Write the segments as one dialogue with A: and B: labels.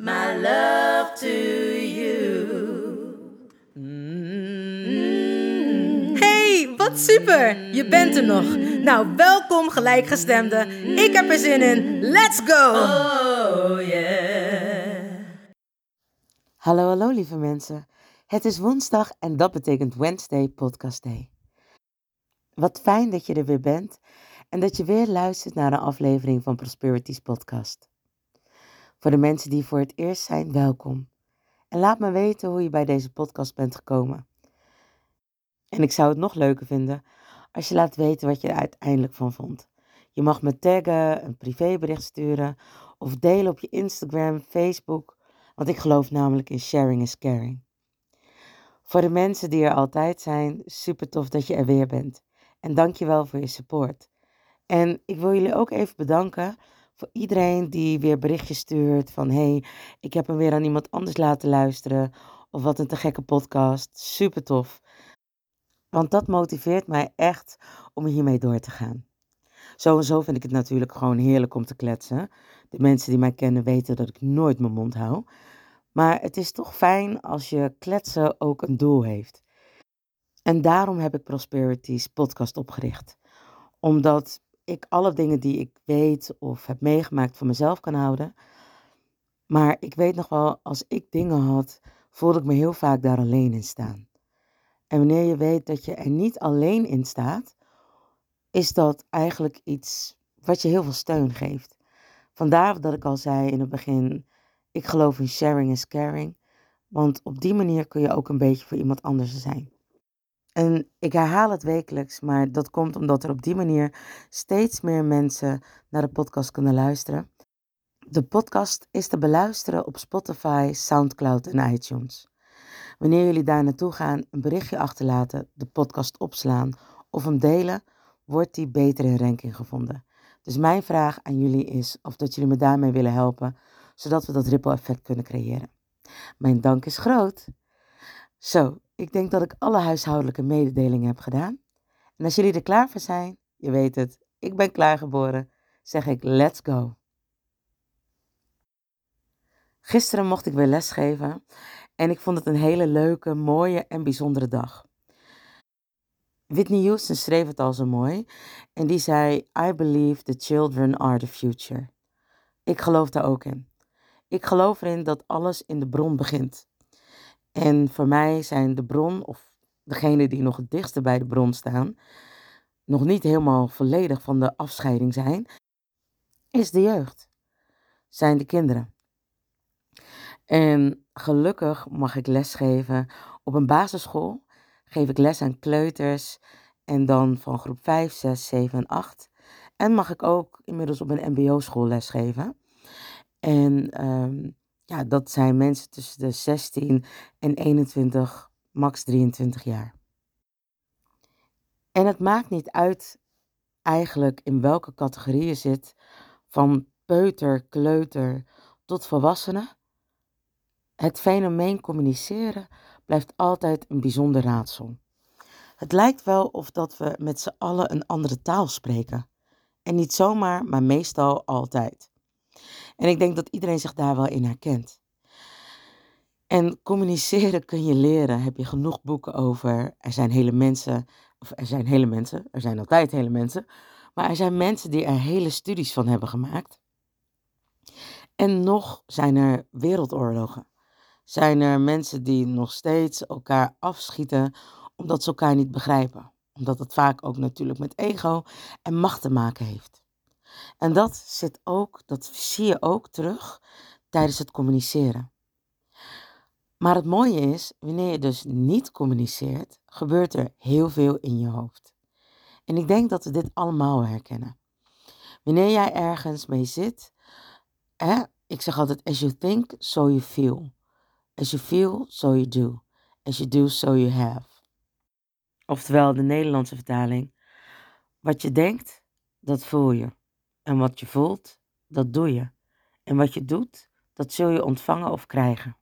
A: my love to you.
B: Hey, wat super! Je bent er nog. Nou, welkom gelijkgestemde. Ik heb er zin in. Let's go!
A: Oh yeah.
C: Hallo, hallo lieve mensen. Het is woensdag en dat betekent Wednesday Podcast Day. Wat fijn dat je er weer bent en dat je weer luistert naar een aflevering van Prosperities Podcast. Voor de mensen die voor het eerst zijn, welkom. En laat me weten hoe je bij deze podcast bent gekomen. En ik zou het nog leuker vinden als je laat weten wat je er uiteindelijk van vond. Je mag me taggen, een privébericht sturen of delen op je Instagram, Facebook, want ik geloof namelijk in sharing is caring. Voor de mensen die er altijd zijn, super tof dat je er weer bent. En dankjewel voor je support. En ik wil jullie ook even bedanken voor iedereen die weer berichtjes stuurt van hey, ik heb hem weer aan iemand anders laten luisteren of wat een te gekke podcast. Super tof. Want dat motiveert mij echt om hiermee door te gaan. Zo en zo vind ik het natuurlijk gewoon heerlijk om te kletsen. De mensen die mij kennen weten dat ik nooit mijn mond hou. Maar het is toch fijn als je kletsen ook een doel heeft. En daarom heb ik Prosperities podcast opgericht. Omdat ik alle dingen die ik weet of heb meegemaakt voor mezelf kan houden. Maar ik weet nog wel, als ik dingen had, voelde ik me heel vaak daar alleen in staan. En wanneer je weet dat je er niet alleen in staat, is dat eigenlijk iets wat je heel veel steun geeft. Vandaar dat ik al zei in het begin, ik geloof in sharing is caring. Want op die manier kun je ook een beetje voor iemand anders zijn. En ik herhaal het wekelijks, maar dat komt omdat er op die manier steeds meer mensen naar de podcast kunnen luisteren. De podcast is te beluisteren op Spotify, SoundCloud en iTunes. Wanneer jullie daar naartoe gaan, een berichtje achterlaten, de podcast opslaan of hem delen, wordt die beter in ranking gevonden. Dus mijn vraag aan jullie is of dat jullie me daarmee willen helpen, zodat we dat ripple effect kunnen creëren. Mijn dank is groot. Zo, ik denk dat ik alle huishoudelijke mededelingen heb gedaan. En als jullie er klaar voor zijn, je weet het, ik ben klaargeboren, zeg ik let's go. Gisteren mocht ik weer lesgeven en ik vond het een hele leuke, mooie en bijzondere dag. Whitney Houston schreef het al zo mooi en die zei: I believe the children are the future. Ik geloof daar ook in. Ik geloof erin dat alles in de bron begint. En voor mij zijn de bron, of degene die nog het dichtste bij de bron staan, nog niet helemaal volledig van de afscheiding zijn, is de jeugd. Zijn de kinderen. En gelukkig mag ik lesgeven op een basisschool. Geef ik les aan kleuters en dan van groep 5, 6, 7 en 8. En mag ik ook inmiddels op een mbo-school lesgeven. En um, ja, dat zijn mensen tussen de 16 en 21, max 23 jaar. En het maakt niet uit eigenlijk in welke categorie je zit, van peuter, kleuter tot volwassenen. Het fenomeen communiceren blijft altijd een bijzonder raadsel. Het lijkt wel of dat we met z'n allen een andere taal spreken. En niet zomaar, maar meestal altijd. En ik denk dat iedereen zich daar wel in herkent. En communiceren kun je leren. Heb je genoeg boeken over. Er zijn hele mensen, of er zijn hele mensen, er zijn altijd hele mensen. Maar er zijn mensen die er hele studies van hebben gemaakt. En nog zijn er wereldoorlogen. Zijn er mensen die nog steeds elkaar afschieten omdat ze elkaar niet begrijpen? Omdat het vaak ook natuurlijk met ego en macht te maken heeft. En dat zit ook, dat zie je ook terug tijdens het communiceren. Maar het mooie is, wanneer je dus niet communiceert, gebeurt er heel veel in je hoofd. En ik denk dat we dit allemaal herkennen. Wanneer jij ergens mee zit, hè, ik zeg altijd, as you think, so you feel. As you feel, so you do. As you do, so you have. Oftewel de Nederlandse vertaling. Wat je denkt, dat voel je. En wat je voelt, dat doe je. En wat je doet, dat zul je ontvangen of krijgen.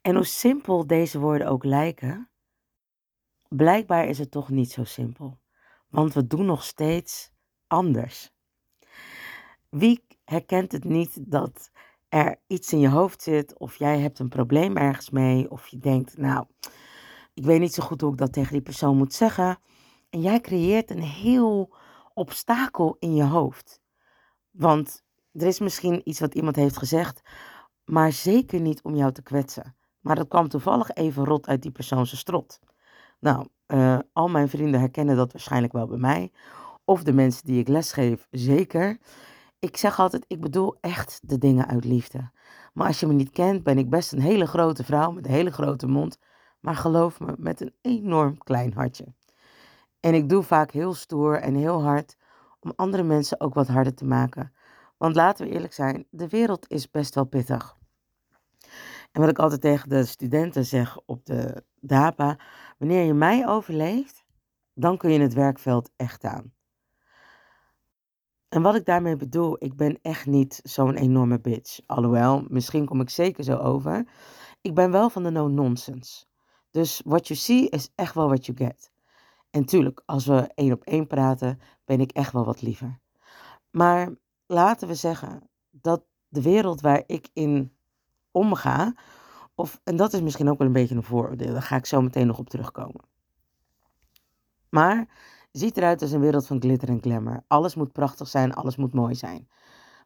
C: En hoe simpel deze woorden ook lijken, blijkbaar is het toch niet zo simpel. Want we doen nog steeds anders. Wie herkent het niet dat er iets in je hoofd zit, of jij hebt een probleem ergens mee, of je denkt, nou, ik weet niet zo goed hoe ik dat tegen die persoon moet zeggen. En jij creëert een heel obstakel in je hoofd. Want er is misschien iets wat iemand heeft gezegd, maar zeker niet om jou te kwetsen. Maar dat kwam toevallig even rot uit die persoon zijn strot. Nou, uh, al mijn vrienden herkennen dat waarschijnlijk wel bij mij. Of de mensen die ik lesgeef, zeker. Ik zeg altijd, ik bedoel echt de dingen uit liefde. Maar als je me niet kent, ben ik best een hele grote vrouw met een hele grote mond. Maar geloof me, met een enorm klein hartje. En ik doe vaak heel stoer en heel hard om andere mensen ook wat harder te maken. Want laten we eerlijk zijn, de wereld is best wel pittig. En wat ik altijd tegen de studenten zeg op de DAPA, wanneer je mij overleeft, dan kun je het werkveld echt aan. En wat ik daarmee bedoel, ik ben echt niet zo'n enorme bitch. Alhoewel, misschien kom ik zeker zo over. Ik ben wel van de no-nonsense. Dus what you see is echt wel what you get. En tuurlijk, als we één op één praten, ben ik echt wel wat liever. Maar laten we zeggen dat de wereld waar ik in omga, of, en dat is misschien ook wel een beetje een vooroordeel, daar ga ik zo meteen nog op terugkomen. Maar ziet eruit als een wereld van glitter en glamour. Alles moet prachtig zijn, alles moet mooi zijn.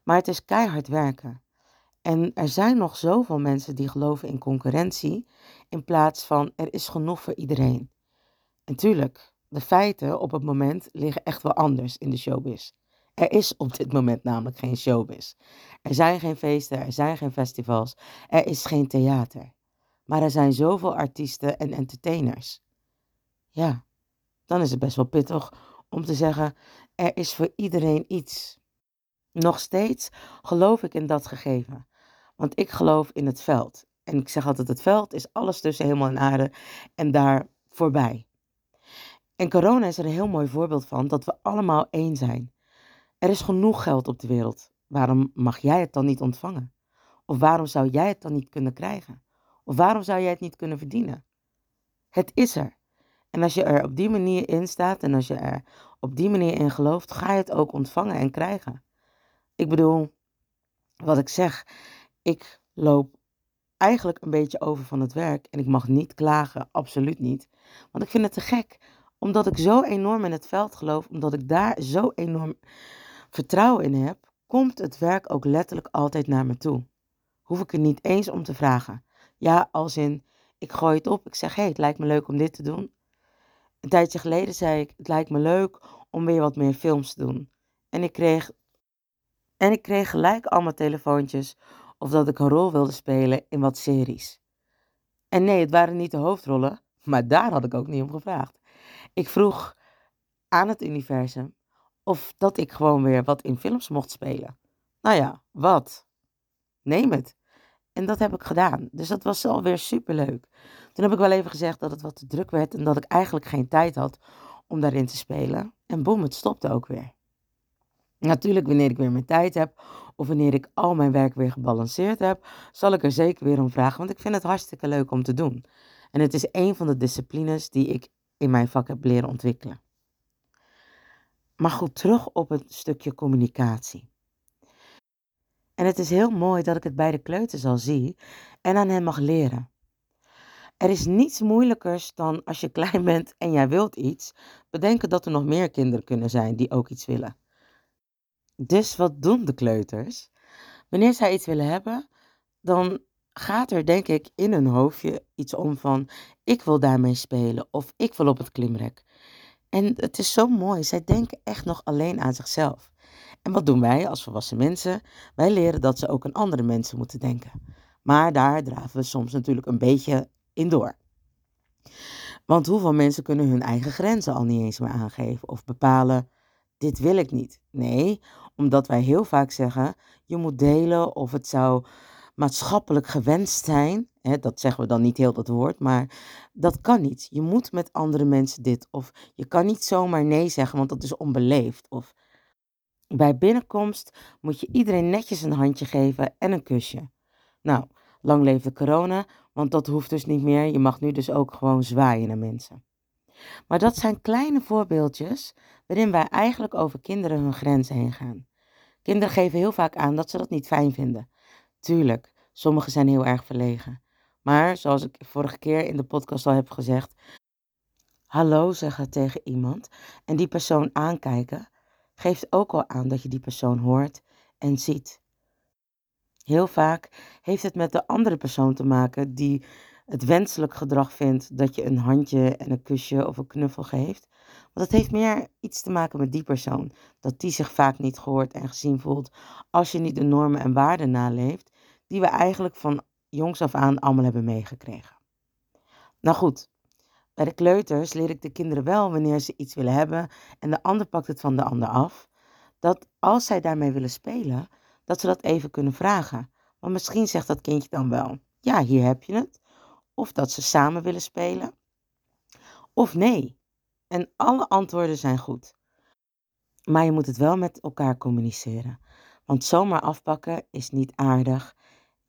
C: Maar het is keihard werken. En er zijn nog zoveel mensen die geloven in concurrentie in plaats van er is genoeg voor iedereen. En tuurlijk, de feiten op het moment liggen echt wel anders in de showbiz. Er is op dit moment namelijk geen showbiz. Er zijn geen feesten, er zijn geen festivals, er is geen theater. Maar er zijn zoveel artiesten en entertainers. Ja, dan is het best wel pittig om te zeggen: er is voor iedereen iets. Nog steeds geloof ik in dat gegeven. Want ik geloof in het veld. En ik zeg altijd: het veld is alles tussen hemel en aarde en daar voorbij. En corona is er een heel mooi voorbeeld van dat we allemaal één zijn. Er is genoeg geld op de wereld. Waarom mag jij het dan niet ontvangen? Of waarom zou jij het dan niet kunnen krijgen? Of waarom zou jij het niet kunnen verdienen? Het is er. En als je er op die manier in staat en als je er op die manier in gelooft, ga je het ook ontvangen en krijgen. Ik bedoel, wat ik zeg, ik loop eigenlijk een beetje over van het werk en ik mag niet klagen, absoluut niet. Want ik vind het te gek, omdat ik zo enorm in het veld geloof, omdat ik daar zo enorm vertrouwen in heb, komt het werk ook letterlijk altijd naar me toe. Hoef ik er niet eens om te vragen. Ja, als in, ik gooi het op, ik zeg, hé, hey, het lijkt me leuk om dit te doen. Een tijdje geleden zei ik, het lijkt me leuk om weer wat meer films te doen. En ik kreeg, en ik kreeg gelijk allemaal telefoontjes of dat ik een rol wilde spelen in wat series. En nee, het waren niet de hoofdrollen, maar daar had ik ook niet om gevraagd. Ik vroeg aan het universum of dat ik gewoon weer wat in films mocht spelen. Nou ja, wat? Neem het. En dat heb ik gedaan. Dus dat was alweer superleuk. Toen heb ik wel even gezegd dat het wat te druk werd en dat ik eigenlijk geen tijd had om daarin te spelen. En boem, het stopte ook weer. Natuurlijk, wanneer ik weer mijn tijd heb of wanneer ik al mijn werk weer gebalanceerd heb, zal ik er zeker weer om vragen, want ik vind het hartstikke leuk om te doen. En het is een van de disciplines die ik in mijn vak heb leren ontwikkelen. Maar goed, terug op het stukje communicatie. En het is heel mooi dat ik het bij de kleuters al zie en aan hen mag leren. Er is niets moeilijkers dan als je klein bent en jij wilt iets, bedenken dat er nog meer kinderen kunnen zijn die ook iets willen. Dus wat doen de kleuters? Wanneer zij iets willen hebben, dan gaat er denk ik in hun hoofdje iets om van ik wil daarmee spelen of ik wil op het klimrek. En het is zo mooi, zij denken echt nog alleen aan zichzelf. En wat doen wij als volwassen mensen? Wij leren dat ze ook aan andere mensen moeten denken. Maar daar draven we soms natuurlijk een beetje in door. Want hoeveel mensen kunnen hun eigen grenzen al niet eens meer aangeven of bepalen: dit wil ik niet. Nee, omdat wij heel vaak zeggen: je moet delen of het zou maatschappelijk gewenst zijn. Hè, dat zeggen we dan niet heel dat woord, maar dat kan niet. Je moet met andere mensen dit. Of je kan niet zomaar nee zeggen, want dat is onbeleefd. Of bij binnenkomst moet je iedereen netjes een handje geven en een kusje. Nou, lang leefde corona, want dat hoeft dus niet meer. Je mag nu dus ook gewoon zwaaien naar mensen. Maar dat zijn kleine voorbeeldjes waarin wij eigenlijk over kinderen hun grenzen heen gaan. Kinderen geven heel vaak aan dat ze dat niet fijn vinden. Tuurlijk, sommigen zijn heel erg verlegen. Maar zoals ik vorige keer in de podcast al heb gezegd, hallo zeggen tegen iemand en die persoon aankijken, geeft ook al aan dat je die persoon hoort en ziet. Heel vaak heeft het met de andere persoon te maken die het wenselijk gedrag vindt dat je een handje en een kusje of een knuffel geeft. Want het heeft meer iets te maken met die persoon. Dat die zich vaak niet gehoord en gezien voelt als je niet de normen en waarden naleeft die we eigenlijk van jongs af aan allemaal hebben meegekregen. Nou goed, bij de kleuters leer ik de kinderen wel wanneer ze iets willen hebben en de ander pakt het van de ander af, dat als zij daarmee willen spelen, dat ze dat even kunnen vragen. Want misschien zegt dat kindje dan wel, ja, hier heb je het. Of dat ze samen willen spelen. Of nee. En alle antwoorden zijn goed. Maar je moet het wel met elkaar communiceren. Want zomaar afpakken is niet aardig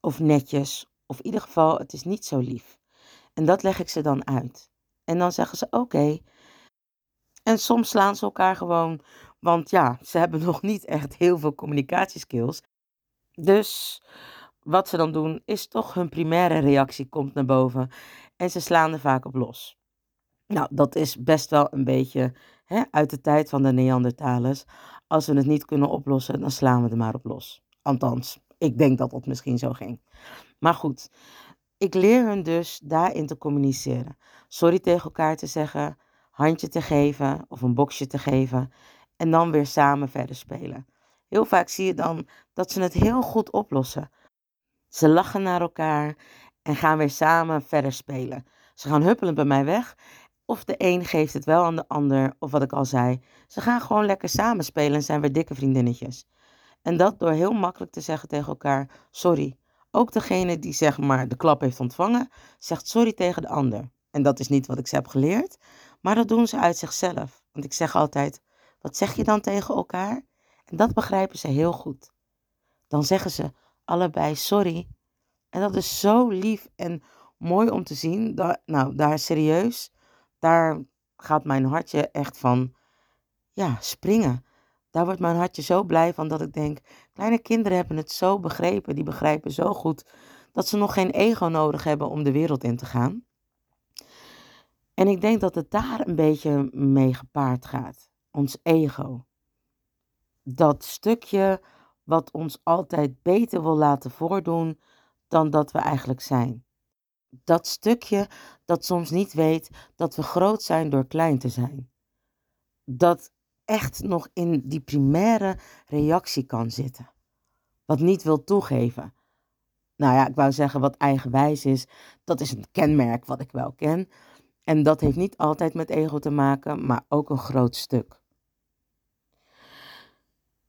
C: of netjes. Of in ieder geval, het is niet zo lief. En dat leg ik ze dan uit. En dan zeggen ze oké. En soms slaan ze elkaar gewoon, want ja, ze hebben nog niet echt heel veel communicatieskills. Dus wat ze dan doen, is toch hun primaire reactie komt naar boven. En ze slaan er vaak op los. Nou, dat is best wel een beetje hè, uit de tijd van de Neandertalers. Als we het niet kunnen oplossen, dan slaan we er maar op los. Althans, ik denk dat dat misschien zo ging. Maar goed, ik leer hun dus daarin te communiceren. Sorry tegen elkaar te zeggen, handje te geven of een boxje te geven. En dan weer samen verder spelen. Heel vaak zie je dan dat ze het heel goed oplossen. Ze lachen naar elkaar en gaan weer samen verder spelen. Ze gaan huppelend bij mij weg. Of de een geeft het wel aan de ander, of wat ik al zei. Ze gaan gewoon lekker samen spelen en zijn weer dikke vriendinnetjes. En dat door heel makkelijk te zeggen tegen elkaar: sorry. Ook degene die zeg maar de klap heeft ontvangen, zegt sorry tegen de ander. En dat is niet wat ik ze heb geleerd, maar dat doen ze uit zichzelf. Want ik zeg altijd: wat zeg je dan tegen elkaar? En dat begrijpen ze heel goed. Dan zeggen ze allebei sorry. En dat is zo lief en mooi om te zien. Nou, daar serieus, daar gaat mijn hartje echt van ja, springen. Daar wordt mijn hartje zo blij van dat ik denk, kleine kinderen hebben het zo begrepen. Die begrijpen zo goed dat ze nog geen ego nodig hebben om de wereld in te gaan. En ik denk dat het daar een beetje mee gepaard gaat. Ons ego. Dat stukje wat ons altijd beter wil laten voordoen dan dat we eigenlijk zijn. Dat stukje dat soms niet weet dat we groot zijn door klein te zijn. Dat echt nog in die primaire reactie kan zitten. Wat niet wil toegeven. Nou ja, ik wou zeggen wat eigenwijs is, dat is een kenmerk wat ik wel ken. En dat heeft niet altijd met ego te maken, maar ook een groot stuk.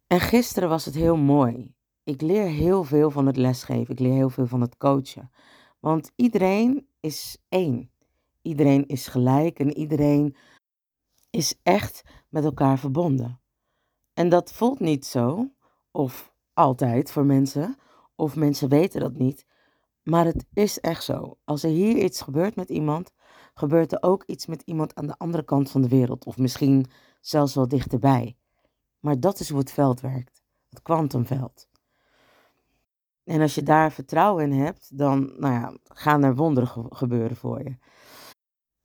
C: En gisteren was het heel mooi. Ik leer heel veel van het lesgeven. Ik leer heel veel van het coachen. Want iedereen is één. Iedereen is gelijk en iedereen is echt met elkaar verbonden. En dat voelt niet zo, of altijd voor mensen, of mensen weten dat niet. Maar het is echt zo. Als er hier iets gebeurt met iemand, gebeurt er ook iets met iemand aan de andere kant van de wereld, of misschien zelfs wel dichterbij. Maar dat is hoe het veld werkt, het kwantumveld. En als je daar vertrouwen in hebt, dan nou ja, gaan er wonderen gebeuren voor je.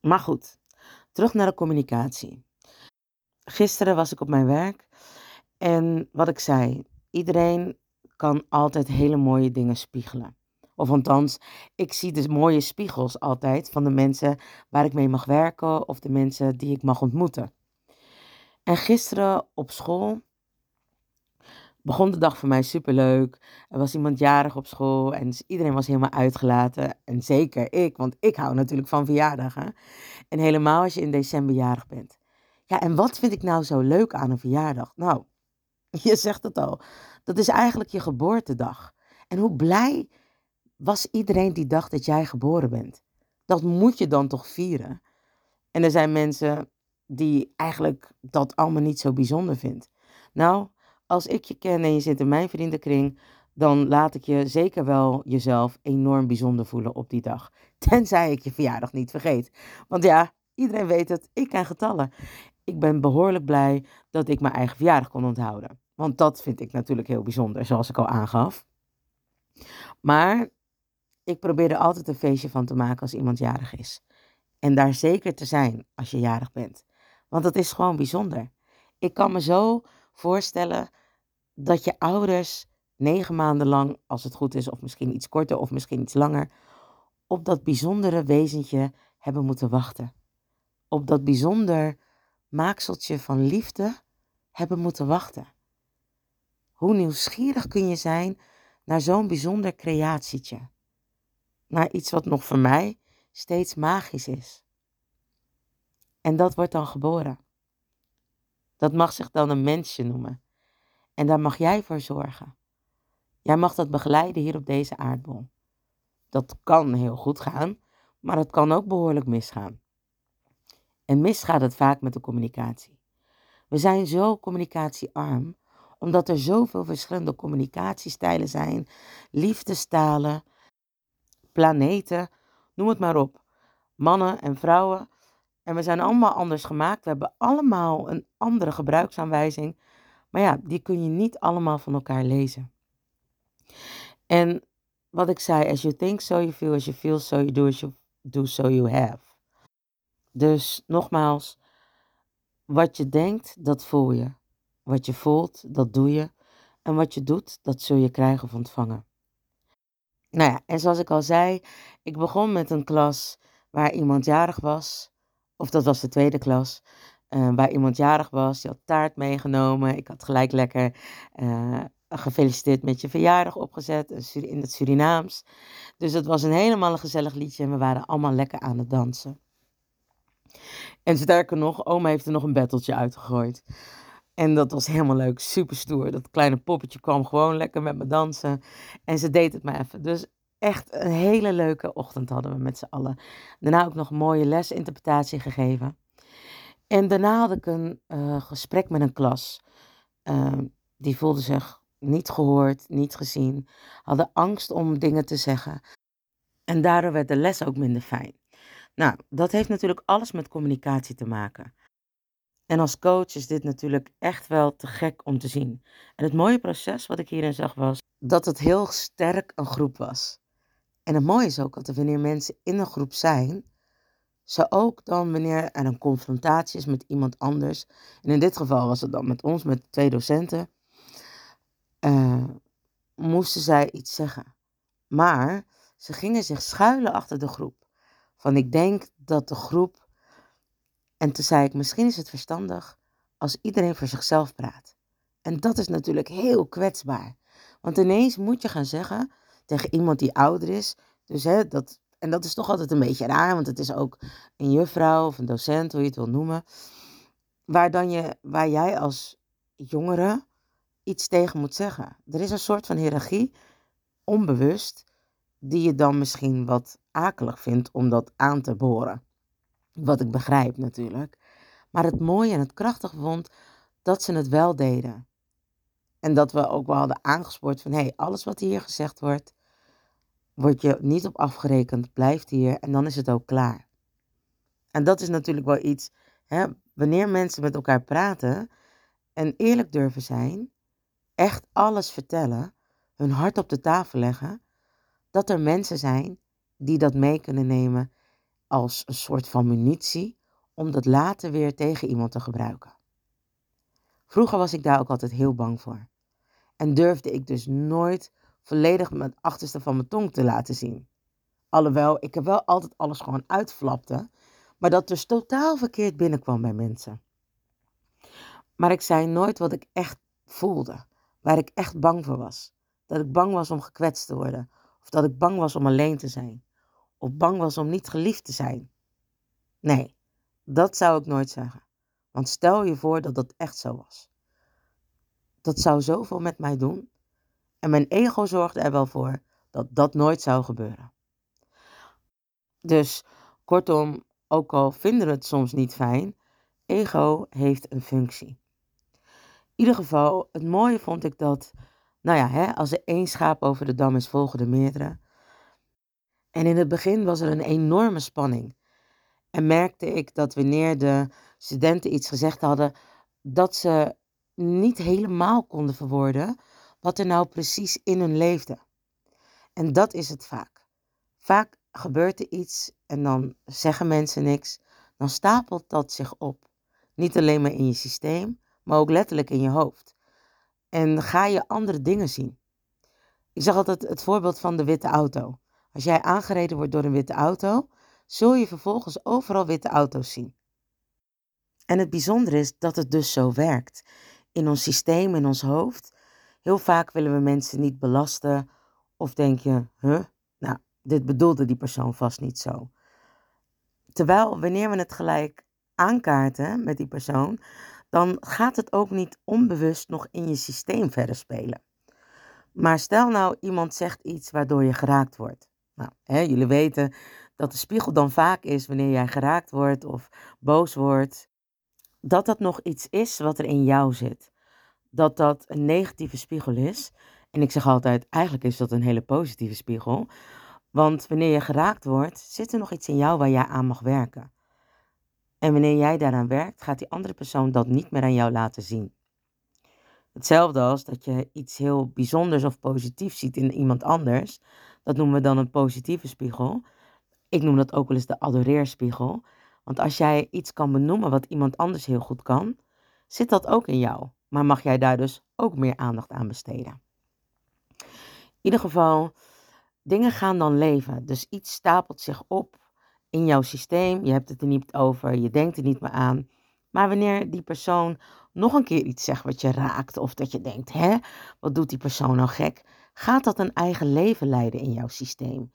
C: Maar goed, terug naar de communicatie. Gisteren was ik op mijn werk en wat ik zei, iedereen kan altijd hele mooie dingen spiegelen. Of althans, ik zie dus mooie spiegels altijd van de mensen waar ik mee mag werken of de mensen die ik mag ontmoeten. En gisteren op school begon de dag voor mij superleuk. Er was iemand jarig op school en iedereen was helemaal uitgelaten. En zeker ik, want ik hou natuurlijk van verjaardagen. En helemaal als je in december jarig bent. Ja, en wat vind ik nou zo leuk aan een verjaardag? Nou, je zegt het al. Dat is eigenlijk je geboortedag. En hoe blij was iedereen die dacht dat jij geboren bent? Dat moet je dan toch vieren? En er zijn mensen die eigenlijk dat allemaal niet zo bijzonder vindt. Nou, als ik je ken en je zit in mijn vriendenkring, dan laat ik je zeker wel jezelf enorm bijzonder voelen op die dag. Tenzij ik je verjaardag niet vergeet. Want ja, iedereen weet het, ik ken getallen. Ik ben behoorlijk blij dat ik mijn eigen verjaardag kon onthouden. Want dat vind ik natuurlijk heel bijzonder, zoals ik al aangaf. Maar ik probeer er altijd een feestje van te maken als iemand jarig is. En daar zeker te zijn als je jarig bent. Want dat is gewoon bijzonder. Ik kan me zo voorstellen dat je ouders negen maanden lang, als het goed is, of misschien iets korter of misschien iets langer, op dat bijzondere wezentje hebben moeten wachten. Op dat bijzonder maakseltje van liefde hebben moeten wachten. Hoe nieuwsgierig kun je zijn naar zo'n bijzonder creatietje? Naar iets wat nog voor mij steeds magisch is. En dat wordt dan geboren. Dat mag zich dan een mensje noemen. En daar mag jij voor zorgen. Jij mag dat begeleiden hier op deze aardbol. Dat kan heel goed gaan, maar het kan ook behoorlijk misgaan. En misgaat het vaak met de communicatie. We zijn zo communicatiearm, omdat er zoveel verschillende communicatiestijlen zijn, liefdestalen, planeten, noem het maar op. Mannen en vrouwen. En we zijn allemaal anders gemaakt. We hebben allemaal een andere gebruiksaanwijzing. Maar ja, die kun je niet allemaal van elkaar lezen. En wat ik zei, as you think, so you feel, as you feel, so you do, as you do, so you have. Dus nogmaals, wat je denkt, dat voel je. Wat je voelt, dat doe je. En wat je doet, dat zul je krijgen of ontvangen. Nou ja, en zoals ik al zei, ik begon met een klas waar iemand jarig was. Of dat was de tweede klas. Uh, waar iemand jarig was. Die had taart meegenomen. Ik had gelijk lekker uh, gefeliciteerd met je verjaardag opgezet. In het Surinaams. Dus het was een helemaal een gezellig liedje. En we waren allemaal lekker aan het dansen. En sterker nog, oma heeft er nog een battletje uitgegooid. En dat was helemaal leuk, super stoer. Dat kleine poppetje kwam gewoon lekker met me dansen. En ze deed het maar even. Dus echt een hele leuke ochtend hadden we met z'n allen. Daarna ook nog een mooie lesinterpretatie gegeven. En daarna had ik een uh, gesprek met een klas. Uh, die voelde zich niet gehoord, niet gezien. Hadden angst om dingen te zeggen. En daardoor werd de les ook minder fijn. Nou, dat heeft natuurlijk alles met communicatie te maken. En als coach is dit natuurlijk echt wel te gek om te zien. En het mooie proces wat ik hierin zag was dat het heel sterk een groep was. En het mooie is ook dat wanneer mensen in een groep zijn, ze ook dan wanneer er een confrontatie is met iemand anders, en in dit geval was het dan met ons, met twee docenten, uh, moesten zij iets zeggen. Maar ze gingen zich schuilen achter de groep. Van ik denk dat de groep en toen zei ik, misschien is het verstandig als iedereen voor zichzelf praat. En dat is natuurlijk heel kwetsbaar. Want ineens moet je gaan zeggen tegen iemand die ouder is. Dus hè, dat, en dat is toch altijd een beetje raar, want het is ook een juffrouw of een docent, hoe je het wil noemen. Waar, dan je, waar jij als jongere iets tegen moet zeggen. Er is een soort van hiërarchie, onbewust, die je dan misschien wat akelig vindt om dat aan te boren. Wat ik begrijp natuurlijk. Maar het mooie en het krachtige vond dat ze het wel deden. En dat we ook wel hadden aangespoord van hé, hey, alles wat hier gezegd wordt, wordt je niet op afgerekend, blijft hier en dan is het ook klaar. En dat is natuurlijk wel iets, hè, wanneer mensen met elkaar praten en eerlijk durven zijn, echt alles vertellen, hun hart op de tafel leggen, dat er mensen zijn die dat mee kunnen nemen als een soort van munitie om dat later weer tegen iemand te gebruiken. Vroeger was ik daar ook altijd heel bang voor. En durfde ik dus nooit volledig het achterste van mijn tong te laten zien. Alhoewel, ik heb wel altijd alles gewoon uitflapte, maar dat dus totaal verkeerd binnenkwam bij mensen. Maar ik zei nooit wat ik echt voelde, waar ik echt bang voor was. Dat ik bang was om gekwetst te worden, of dat ik bang was om alleen te zijn, of bang was om niet geliefd te zijn. Nee, dat zou ik nooit zeggen. Want stel je voor dat dat echt zo was. Dat zou zoveel met mij doen. En mijn ego zorgde er wel voor dat dat nooit zou gebeuren. Dus kortom, ook al vinden we het soms niet fijn, ego heeft een functie. In ieder geval, het mooie vond ik dat, nou ja, hè, als er één schaap over de dam is, volgen er meerdere. En in het begin was er een enorme spanning. En merkte ik dat wanneer de studenten iets gezegd hadden, dat ze niet helemaal konden verwoorden wat er nou precies in hun leefde. En dat is het vaak. Vaak gebeurt er iets en dan zeggen mensen niks. Dan stapelt dat zich op. Niet alleen maar in je systeem, maar ook letterlijk in je hoofd. En ga je andere dingen zien. Ik zeg altijd het voorbeeld van de witte auto. Als jij aangereden wordt door een witte auto, zul je vervolgens overal witte auto's zien. En het bijzondere is dat het dus zo werkt. In ons systeem, in ons hoofd. Heel vaak willen we mensen niet belasten. Of denk je, huh, nou, dit bedoelde die persoon vast niet zo. Terwijl wanneer we het gelijk aankaarten met die persoon, dan gaat het ook niet onbewust nog in je systeem verder spelen. Maar stel nou iemand zegt iets waardoor je geraakt wordt. Nou, hè, jullie weten dat de spiegel dan vaak is wanneer jij geraakt wordt of boos wordt. Dat dat nog iets is wat er in jou zit. Dat dat een negatieve spiegel is. En ik zeg altijd, eigenlijk is dat een hele positieve spiegel. Want wanneer je geraakt wordt, zit er nog iets in jou waar jij aan mag werken. En wanneer jij daaraan werkt, gaat die andere persoon dat niet meer aan jou laten zien. Hetzelfde als dat je iets heel bijzonders of positiefs ziet in iemand anders. Dat noemen we dan een positieve spiegel. Ik noem dat ook wel eens de adoreerspiegel. Want als jij iets kan benoemen wat iemand anders heel goed kan, zit dat ook in jou. Maar mag jij daar dus ook meer aandacht aan besteden. In ieder geval, dingen gaan dan leven. Dus iets stapelt zich op in jouw systeem. Je hebt het er niet over, je denkt er niet meer aan. Maar wanneer die persoon nog een keer iets zegt wat je raakt, of dat je denkt, hè, wat doet die persoon nou gek, gaat dat een eigen leven leiden in jouw systeem,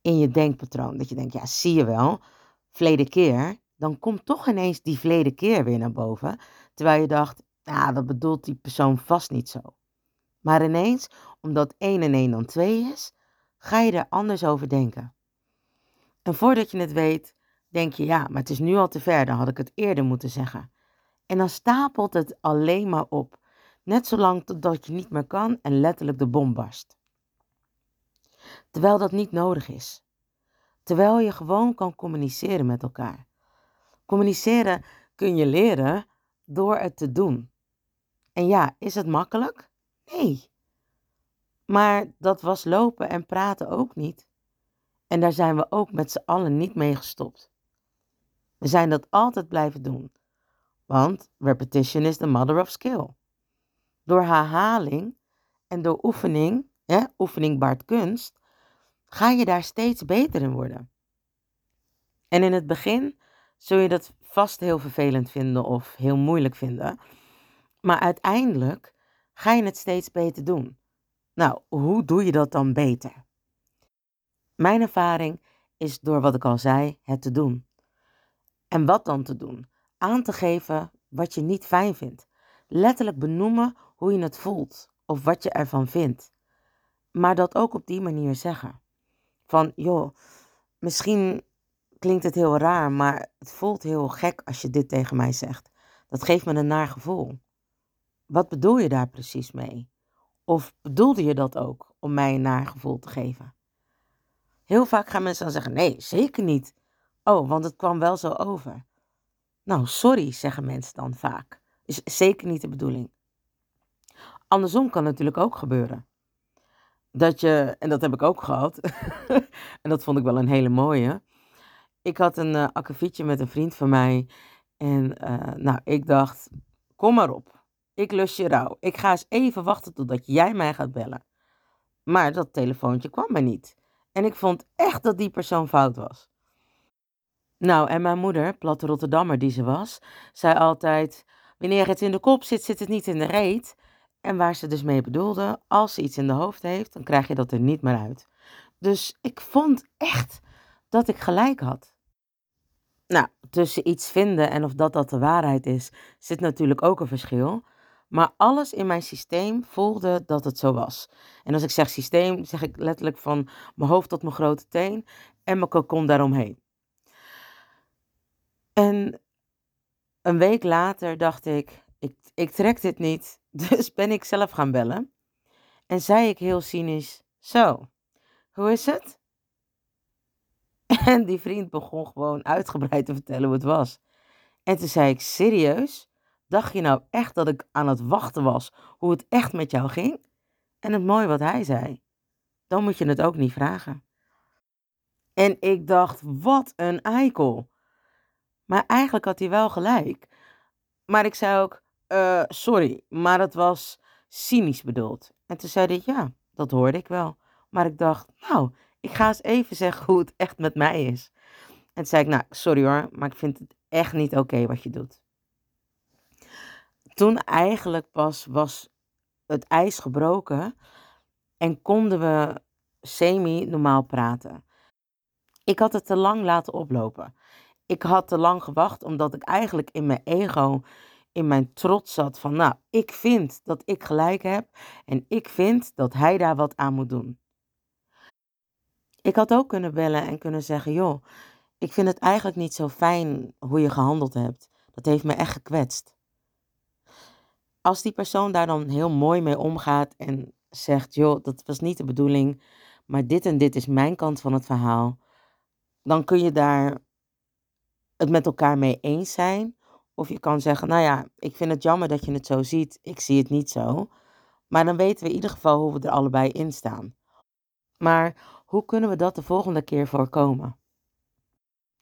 C: in je denkpatroon. Dat je denkt, ja, zie je wel, verleden keer, dan komt toch ineens die verleden keer weer naar boven, terwijl je dacht, ja, dat bedoelt die persoon vast niet zo. Maar ineens, omdat 1 en 1 dan 2 is, ga je er anders over denken. En voordat je het weet, denk je, ja, maar het is nu al te ver, dan had ik het eerder moeten zeggen. En dan stapelt het alleen maar op. Net zolang totdat je niet meer kan en letterlijk de bom barst. Terwijl dat niet nodig is. Terwijl je gewoon kan communiceren met elkaar. Communiceren kun je leren door het te doen. En ja, is het makkelijk? Nee. Maar dat was lopen en praten ook niet. En daar zijn we ook met z'n allen niet mee gestopt. We zijn dat altijd blijven doen. Want repetition is the mother of skill. Door herhaling en door oefening, hè, oefening baart kunst, ga je daar steeds beter in worden. En in het begin zul je dat vast heel vervelend vinden of heel moeilijk vinden. Maar uiteindelijk ga je het steeds beter doen. Nou, hoe doe je dat dan beter? Mijn ervaring is door wat ik al zei, het te doen. En wat dan te doen? Aan te geven wat je niet fijn vindt. Letterlijk benoemen hoe je het voelt of wat je ervan vindt. Maar dat ook op die manier zeggen. Van, joh, misschien klinkt het heel raar, maar het voelt heel gek als je dit tegen mij zegt. Dat geeft me een naar gevoel. Wat bedoel je daar precies mee? Of bedoelde je dat ook om mij een naar gevoel te geven? Heel vaak gaan mensen dan zeggen: nee, zeker niet. Oh, want het kwam wel zo over. Nou, sorry, zeggen mensen dan vaak. Is zeker niet de bedoeling. Andersom kan natuurlijk ook gebeuren. Dat je, en dat heb ik ook gehad, en dat vond ik wel een hele mooie. Ik had een uh, akkefietje met een vriend van mij. En uh, nou, ik dacht, kom maar op. Ik lus je rouw. Ik ga eens even wachten totdat jij mij gaat bellen. Maar dat telefoontje kwam maar niet. En ik vond echt dat die persoon fout was. Nou, en mijn moeder, platte Rotterdammer die ze was, zei altijd: Wanneer het in de kop zit, zit het niet in de reet. En waar ze dus mee bedoelde, als ze iets in de hoofd heeft, dan krijg je dat er niet meer uit. Dus ik vond echt dat ik gelijk had. Nou, tussen iets vinden en of dat dat de waarheid is, zit natuurlijk ook een verschil. Maar alles in mijn systeem voelde dat het zo was. En als ik zeg systeem, zeg ik letterlijk van mijn hoofd tot mijn grote teen en mijn kokon daaromheen. En een week later dacht ik, ik, ik trek dit niet. Dus ben ik zelf gaan bellen. En zei ik heel cynisch, zo, hoe is het? En die vriend begon gewoon uitgebreid te vertellen hoe het was. En toen zei ik, serieus? Dacht je nou echt dat ik aan het wachten was hoe het echt met jou ging? En het mooie wat hij zei, dan moet je het ook niet vragen. En ik dacht, wat een eikel. Maar eigenlijk had hij wel gelijk. Maar ik zei ook, uh, sorry, maar het was cynisch bedoeld. En toen zei hij, ja, dat hoorde ik wel. Maar ik dacht, nou, ik ga eens even zeggen hoe het echt met mij is. En toen zei ik, nou, sorry hoor, maar ik vind het echt niet oké wat je doet. Toen eigenlijk pas was het ijs gebroken en konden we semi-normaal praten. Ik had het te lang laten oplopen. Ik had te lang gewacht omdat ik eigenlijk in mijn ego, in mijn trots zat van, nou, ik vind dat ik gelijk heb en ik vind dat hij daar wat aan moet doen. Ik had ook kunnen bellen en kunnen zeggen, joh, ik vind het eigenlijk niet zo fijn hoe je gehandeld hebt. Dat heeft me echt gekwetst. Als die persoon daar dan heel mooi mee omgaat en zegt, joh, dat was niet de bedoeling, maar dit en dit is mijn kant van het verhaal, dan kun je daar het met elkaar mee eens zijn. Of je kan zeggen, nou ja, ik vind het jammer dat je het zo ziet, ik zie het niet zo. Maar dan weten we in ieder geval hoe we er allebei in staan. Maar hoe kunnen we dat de volgende keer voorkomen?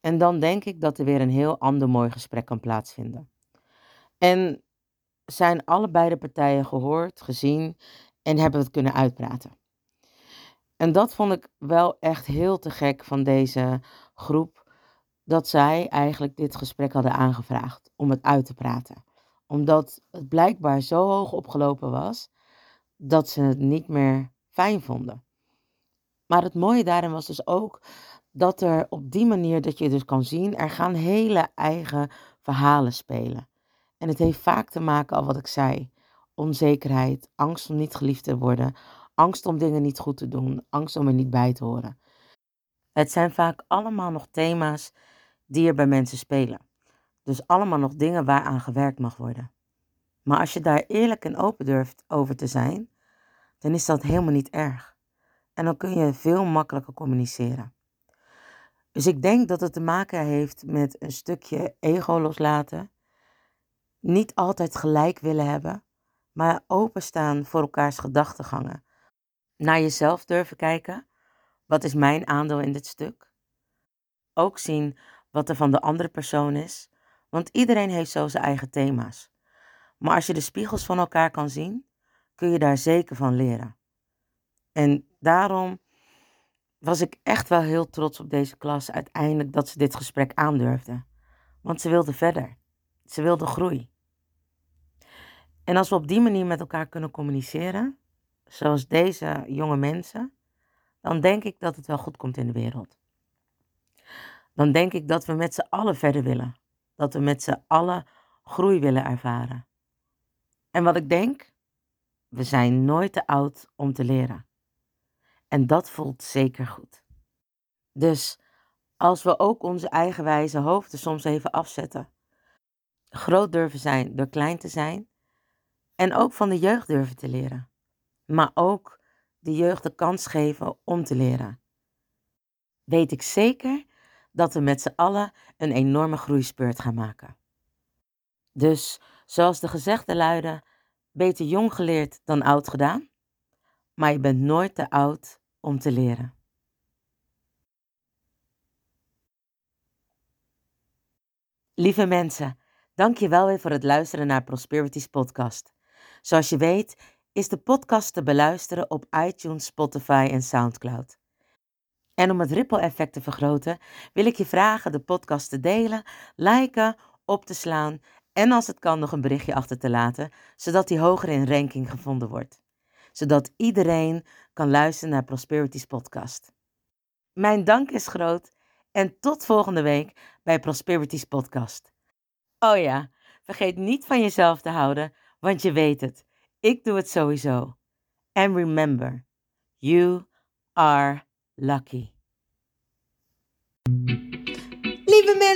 C: En dan denk ik dat er weer een heel ander mooi gesprek kan plaatsvinden. En zijn allebei de partijen gehoord, gezien en hebben het kunnen uitpraten. En dat vond ik wel echt heel te gek van deze groep, dat zij eigenlijk dit gesprek hadden aangevraagd om het uit te praten. Omdat het blijkbaar zo hoog opgelopen was dat ze het niet meer fijn vonden. Maar het mooie daarin was dus ook dat er op die manier dat je dus kan zien, er gaan hele eigen verhalen spelen. En het heeft vaak te maken, al wat ik zei, onzekerheid, angst om niet geliefd te worden, angst om dingen niet goed te doen, angst om er niet bij te horen. Het zijn vaak allemaal nog thema's die er bij mensen spelen. Dus allemaal nog dingen waaraan gewerkt mag worden. Maar als je daar eerlijk en open durft over te zijn, dan is dat helemaal niet erg. En dan kun je veel makkelijker communiceren. Dus ik denk dat het te maken heeft met een stukje ego loslaten. Niet altijd gelijk willen hebben, maar openstaan voor elkaars gedachtegangen. Naar jezelf durven kijken. Wat is mijn aandeel in dit stuk? Ook zien wat er van de andere persoon is, want iedereen heeft zo zijn eigen thema's. Maar als je de spiegels van elkaar kan zien, kun je daar zeker van leren. En daarom was ik echt wel heel trots op deze klas uiteindelijk dat ze dit gesprek aandurfde. Want ze wilde verder. Ze wilde groei. En als we op die manier met elkaar kunnen communiceren, zoals deze jonge mensen, dan denk ik dat het wel goed komt in de wereld. Dan denk ik dat we met z'n allen verder willen. Dat we met z'n allen groei willen ervaren. En wat ik denk, we zijn nooit te oud om te leren. En dat voelt zeker goed. Dus als we ook onze eigenwijze hoofden soms even afzetten, groot durven zijn door klein te zijn en ook van de jeugd durven te leren, maar ook de jeugd de kans geven om te leren, weet ik zeker dat we met z'n allen een enorme groeispeurt gaan maken. Dus zoals de gezegde luiden, beter jong geleerd dan oud gedaan, maar je bent nooit te oud om te leren. Lieve mensen, dank je wel weer voor het luisteren naar Prosperities podcast. Zoals je weet
D: is de podcast te beluisteren op iTunes, Spotify en SoundCloud. En om het ripple-effect te vergroten, wil ik je vragen de podcast te delen, liken, op te slaan en als het kan nog een berichtje achter te laten, zodat die hoger in ranking gevonden wordt. Zodat iedereen kan luisteren naar Prosperity's podcast. Mijn dank is groot en tot volgende week bij Prosperity's podcast. Oh ja, vergeet niet van jezelf te houden, want je weet het. Ik doe het sowieso. And remember, you are lucky.